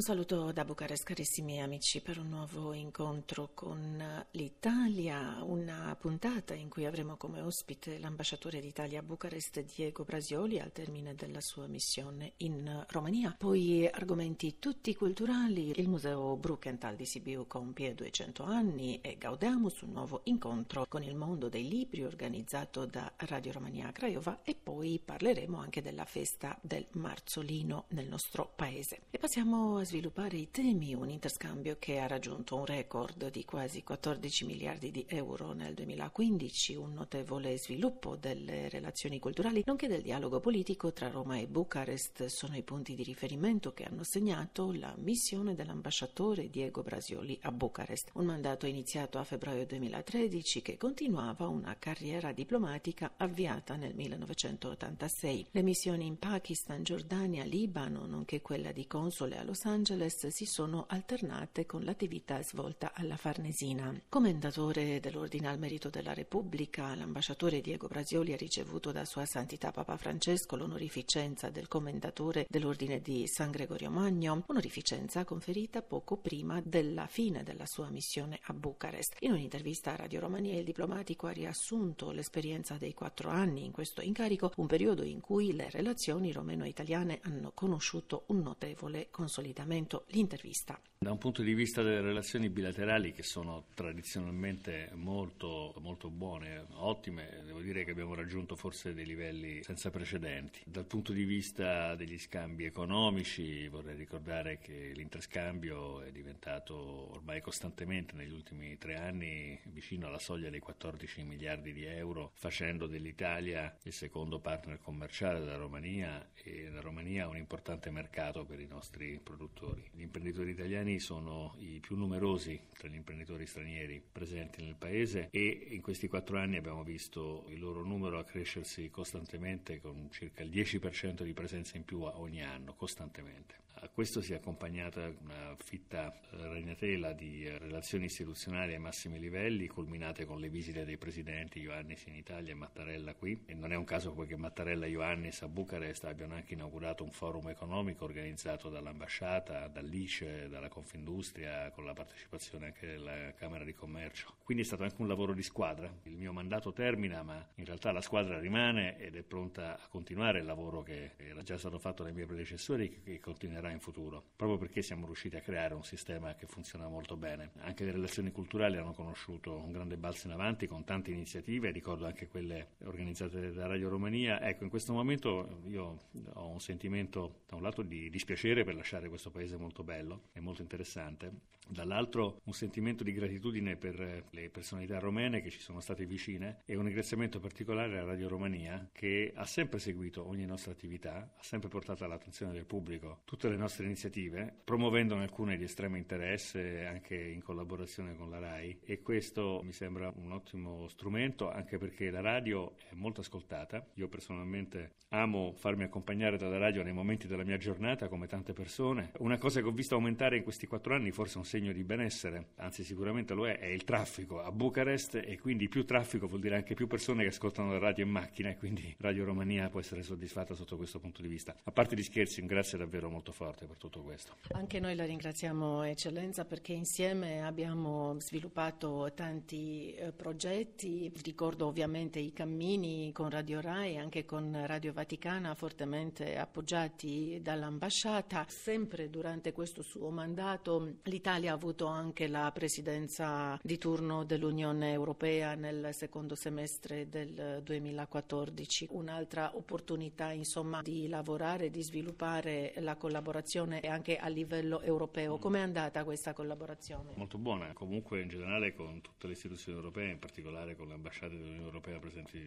Un saluto da Bucarest carissimi amici per un nuovo incontro con l'Italia, una puntata in cui avremo come ospite l'ambasciatore d'Italia a Bucarest Diego Brasioli al termine della sua missione in Romania. Poi argomenti tutti culturali, il museo Bruckenthal di Sibiu compie 200 anni e gaudiamo un nuovo incontro con il mondo dei libri organizzato da Radio Romania Craiova e poi parleremo anche della festa del Marzolino nel nostro paese. E passiamo a sviluppare i temi, un interscambio che ha raggiunto un record di quasi 14 miliardi di euro nel 2015, un notevole sviluppo delle relazioni culturali, nonché del dialogo politico tra Roma e Bucarest sono i punti di riferimento che hanno segnato la missione dell'ambasciatore Diego Brasioli a Bucarest, un mandato iniziato a febbraio 2013 che continuava una carriera diplomatica avviata nel 1986. Le missioni in Pakistan, Giordania, Libano, nonché quella di console a Los Angeles si sono alternate con l'attività svolta alla Farnesina. Commendatore dell'Ordine al Merito della Repubblica, l'ambasciatore Diego Brasioli ha ricevuto da Sua Santità Papa Francesco l'onorificenza del Commendatore dell'Ordine di San Gregorio Magno, onorificenza conferita poco prima della fine della sua missione a Bucarest. In un'intervista a Radio Romania il diplomatico ha riassunto l'esperienza dei quattro anni in questo incarico, un periodo in cui le relazioni romeno-italiane hanno conosciuto un notevole consolidamento. L'intervista. Da un punto di vista delle relazioni bilaterali che sono tradizionalmente molto, molto buone, ottime, devo dire che abbiamo raggiunto forse dei livelli senza precedenti. Dal punto di vista degli scambi economici vorrei ricordare che l'interscambio è diventato ormai costantemente negli ultimi tre anni vicino alla soglia dei 14 miliardi di euro, facendo dell'Italia il secondo partner commerciale della Romania e la Romania un importante mercato per i nostri produttori. Gli imprenditori italiani sono i più numerosi tra gli imprenditori stranieri presenti nel paese e in questi quattro anni abbiamo visto il loro numero accrescersi costantemente con circa il 10% di presenza in più ogni anno, costantemente. A questo si è accompagnata una fitta ragnatela di relazioni istituzionali ai massimi livelli, culminate con le visite dei presidenti Ioannis in Italia e Mattarella qui. E non è un caso poi che Mattarella e Ioannis a Bucarest abbiano anche inaugurato un forum economico organizzato dall'ambasciata, dall'ICE, dalla Confindustria, con la partecipazione anche della Camera di Commercio. Quindi è stato anche un lavoro di squadra. Il mio mandato termina, ma in realtà la squadra rimane ed è pronta a continuare il lavoro che era già stato fatto dai miei predecessori e che continuerà in futuro, proprio perché siamo riusciti a creare un sistema che funziona molto bene. Anche le relazioni culturali hanno conosciuto un grande balzo in avanti con tante iniziative, ricordo anche quelle organizzate da Radio Romania. Ecco, in questo momento io ho un sentimento da un lato di dispiacere per lasciare questo paese molto bello e molto interessante, dall'altro un sentimento di gratitudine per le personalità romene che ci sono state vicine e un ringraziamento particolare a Radio Romania che ha sempre seguito ogni nostra attività, ha sempre portato all'attenzione del pubblico tutte le nostre iniziative, promuovendone alcune di estremo interesse anche in collaborazione con la RAI e questo mi sembra un ottimo strumento anche perché la radio è molto ascoltata. Io personalmente amo farmi accompagnare dalla radio nei momenti della mia giornata come tante persone. Una cosa che ho visto aumentare in questi quattro anni, forse un segno di benessere, anzi sicuramente lo è, è il traffico a Bucarest e quindi più traffico vuol dire anche più persone che ascoltano la radio in macchina e quindi Radio Romania può essere soddisfatta sotto questo punto di vista. A parte gli scherzi, un grazie davvero molto forte per tutto questo. Anche noi la ringraziamo Eccellenza perché insieme abbiamo sviluppato tanti eh, progetti, ricordo ovviamente i cammini con Radio Rai e anche con Radio Vaticana fortemente appoggiati dall'ambasciata. Sempre durante questo suo mandato l'Italia ha avuto anche la presidenza di turno dell'Unione Europea nel secondo semestre del 2014, un'altra opportunità insomma di lavorare, di sviluppare la collaborazione anche a livello europeo. Come è andata questa collaborazione? Molto buona, comunque in generale con tutte le istituzioni europee, in particolare con le ambasciate dell'Unione Europea presenti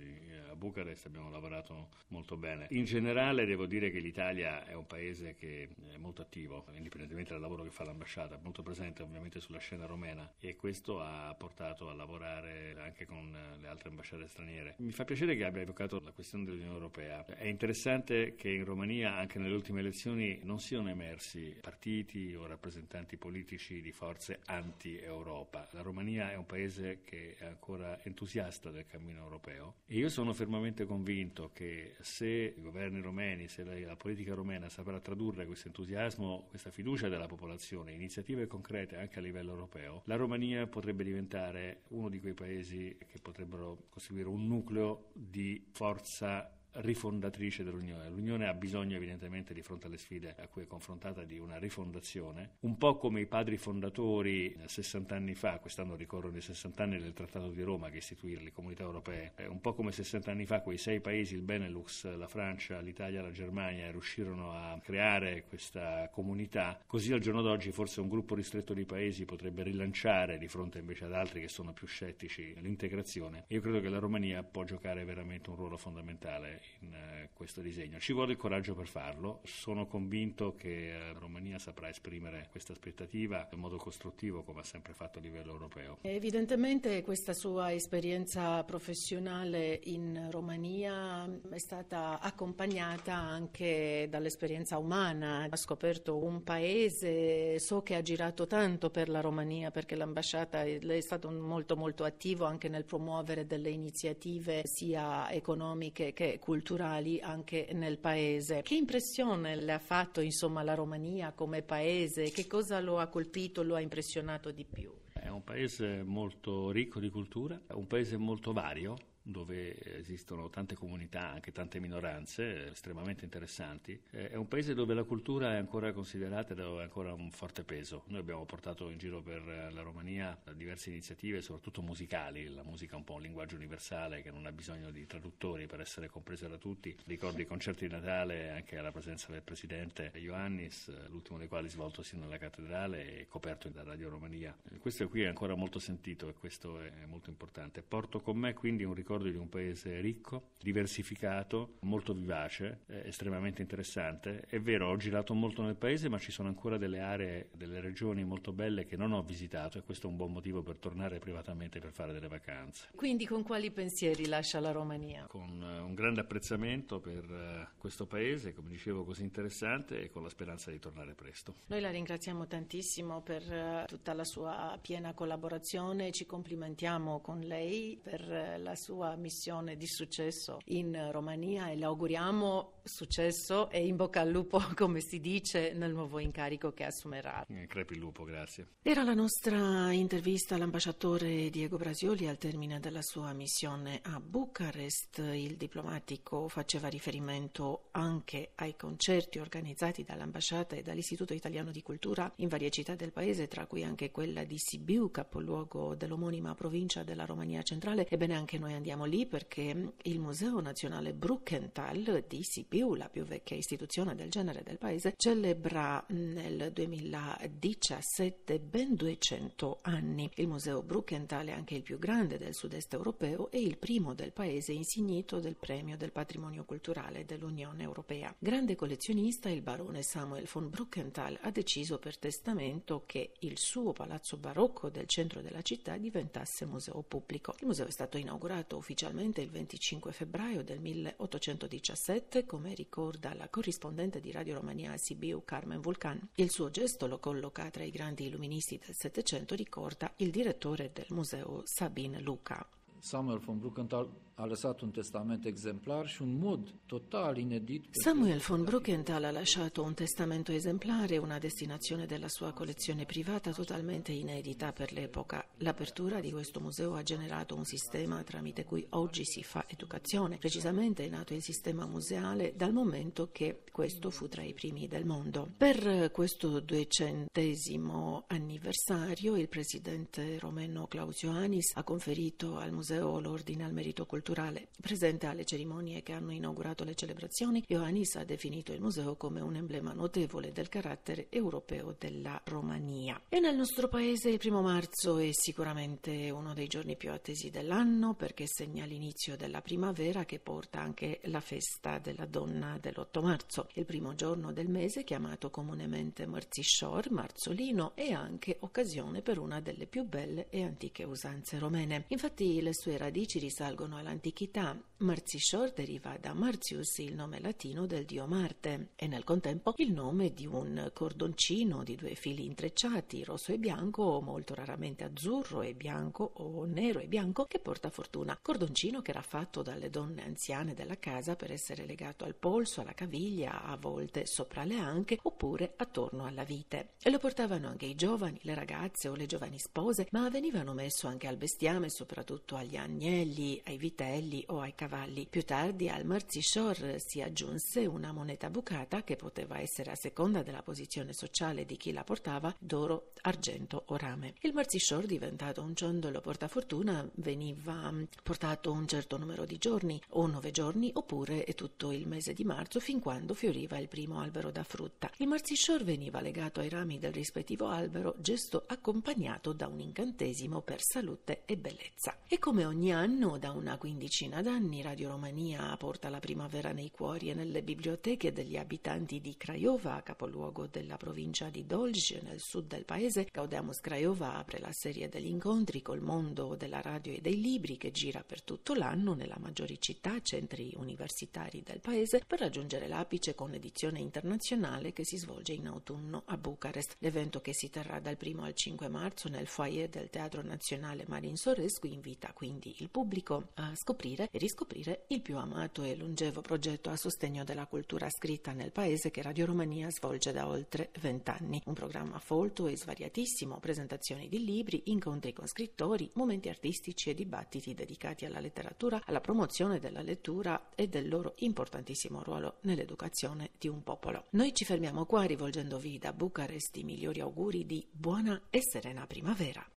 a Bucarest abbiamo lavorato molto bene. In generale devo dire che l'Italia è un paese che è molto attivo, indipendentemente dal lavoro che fa l'ambasciata, molto presente ovviamente sulla scena romena e questo ha portato a lavorare anche con le altre ambasciate straniere. Mi fa piacere che abbia evocato la questione dell'Unione Europea. È interessante che in Romania anche nelle ultime elezioni non sia siano emersi partiti o rappresentanti politici di forze anti-Europa. La Romania è un paese che è ancora entusiasta del cammino europeo e io sono fermamente convinto che se i governi romeni, se la politica romena saprà tradurre questo entusiasmo, questa fiducia della popolazione, iniziative concrete anche a livello europeo, la Romania potrebbe diventare uno di quei paesi che potrebbero costituire un nucleo di forza rifondatrice dell'Unione. L'Unione ha bisogno evidentemente di fronte alle sfide a cui è confrontata di una rifondazione, un po' come i padri fondatori 60 anni fa, quest'anno ricorrono i 60 anni del Trattato di Roma che istituì le comunità europee, un po' come 60 anni fa quei sei paesi, il Benelux, la Francia, l'Italia, la Germania, riuscirono a creare questa comunità, così al giorno d'oggi forse un gruppo ristretto di paesi potrebbe rilanciare di fronte invece ad altri che sono più scettici l'integrazione. Io credo che la Romania può giocare veramente un ruolo fondamentale in eh, questo disegno. Ci vuole il coraggio per farlo. Sono convinto che la Romania saprà esprimere questa aspettativa in modo costruttivo come ha sempre fatto a livello europeo. Evidentemente questa sua esperienza professionale in Romania è stata accompagnata anche dall'esperienza umana. Ha scoperto un paese, so che ha girato tanto per la Romania perché l'ambasciata è stato molto molto attivo anche nel promuovere delle iniziative sia economiche che culturali culturali anche nel paese. Che impressione le ha fatto insomma, la Romania come paese? Che cosa lo ha colpito, lo ha impressionato di più? È un paese molto ricco di cultura, è un paese molto vario dove esistono tante comunità, anche tante minoranze estremamente interessanti. È un paese dove la cultura è ancora considerata e ha ancora un forte peso. Noi abbiamo portato in giro per la Romania diverse iniziative, soprattutto musicali. La musica è un po' un linguaggio universale che non ha bisogno di traduttori per essere compresa da tutti. Ricordo i concerti di Natale anche alla presenza del presidente Ioannis, l'ultimo dei quali svoltosi nella cattedrale e coperto da Radio Romania. Questo qui è ancora molto sentito e questo è molto importante. Porto con me quindi un ricordo ricordo di un paese ricco, diversificato, molto vivace, eh, estremamente interessante. È vero, ho girato molto nel paese, ma ci sono ancora delle aree, delle regioni molto belle che non ho visitato e questo è un buon motivo per tornare privatamente per fare delle vacanze. Quindi con quali pensieri lascia la Romania? Con eh, un grande apprezzamento per eh, questo paese, come dicevo, così interessante e con la speranza di tornare presto. Noi la ringraziamo tantissimo per eh, tutta la sua piena collaborazione, ci complimentiamo con lei per eh, la sua sua missione di successo in Romania e le auguriamo successo e in bocca al lupo, come si dice, nel nuovo incarico che assumerà. Eh, crepi il lupo, grazie. Era la nostra intervista all'ambasciatore Diego Brasioli al termine della sua missione a Bucarest. Il diplomatico faceva riferimento anche ai concerti organizzati dall'ambasciata e dall'Istituto Italiano di Cultura in varie città del paese, tra cui anche quella di Sibiu, capoluogo dell'omonima provincia della Romania centrale. Ebbene, anche noi andiamo andiamo lì perché il Museo Nazionale Bruckenthal di Sibiu, la più vecchia istituzione del genere del paese, celebra nel 2017 ben 200 anni. Il Museo Bruckenthal è anche il più grande del sud-est europeo e il primo del paese insignito del premio del patrimonio culturale dell'Unione Europea. Grande collezionista, il barone Samuel von Bruckenthal ha deciso per testamento che il suo palazzo barocco del centro della città diventasse museo pubblico. Il museo è stato inaugurato ufficialmente il 25 febbraio del 1817, come ricorda la corrispondente di Radio Romania a Sibiu Carmen Vulcan. Il suo gesto lo colloca tra i grandi illuministi del Settecento, ricorda il direttore del museo Sabine Luca. Samuel von Bruckenthal a lăsat un testament exemplar și un mod total inedit. Samuel von Bruckenthal ha lasciato un testamento esemplare, una destinazione della sua collezione privata totalmente inedita per l'epoca. L'apertura di questo museo ha generato un sistema tramite cui oggi si fa educazione. Precisamente è nato il sistema museale dal momento che questo fu tra i primi del mondo. Per questo duecentesimo anniversario il presidente romeno Klaus Ioannis ha conferito al museo l'ordine al merito culturale culturale. Presente alle cerimonie che hanno inaugurato le celebrazioni, Ioannis ha definito il museo come un emblema notevole del carattere europeo della Romania. E nel nostro paese il primo marzo è sicuramente uno dei giorni più attesi dell'anno perché segna l'inizio della primavera che porta anche la festa della donna dell'8 marzo. Il primo giorno del mese, chiamato comunemente Marzishor, Marzolino, è anche occasione per una delle più belle e antiche usanze romene. Infatti le sue radici risalgono alla nell'antichità. Marzishor deriva da Martius, il nome latino del dio Marte, e nel contempo il nome di un cordoncino di due fili intrecciati, rosso e bianco, o molto raramente azzurro e bianco o nero e bianco, che porta fortuna. Cordoncino che era fatto dalle donne anziane della casa per essere legato al polso, alla caviglia, a volte sopra le anche, oppure attorno alla vite. E lo portavano anche i giovani, le ragazze o le giovani spose, ma venivano messo anche al bestiame, soprattutto agli agnelli, ai vitelli o ai cavalli. Più tardi al marzishor si aggiunse una moneta bucata che poteva essere a seconda della posizione sociale di chi la portava d'oro, argento o rame. Il marzishor diventato un ciondolo portafortuna veniva portato un certo numero di giorni, o nove giorni, oppure tutto il mese di marzo fin quando fioriva il primo albero da frutta. Il marzishor veniva legato ai rami del rispettivo albero, gesto accompagnato da un incantesimo per salute e bellezza. E come ogni anno, da una quindicina d'anni, Radio Romania porta la primavera nei cuori e nelle biblioteche degli abitanti di Craiova, capoluogo della provincia di Dolj, nel sud del paese. Gaudeamus Craiova apre la serie degli incontri col mondo della radio e dei libri che gira per tutto l'anno nella maggiori città, centri universitari del paese, per raggiungere l'apice con l'edizione internazionale che si svolge in autunno a Bucarest. L'evento che si terrà dal 1 al 5 marzo nel foyer del Teatro Nazionale Marin Sorescu invita quindi il pubblico a scoprire e riscoprire il più amato e longevo progetto a sostegno della cultura scritta nel paese che Radio Romania svolge da oltre vent'anni. Un programma folto e svariatissimo, presentazioni di libri, incontri con scrittori, momenti artistici e dibattiti dedicati alla letteratura, alla promozione della lettura e del loro importantissimo ruolo nell'educazione di un popolo. Noi ci fermiamo qua rivolgendovi da Bucarest i migliori auguri di buona e serena primavera.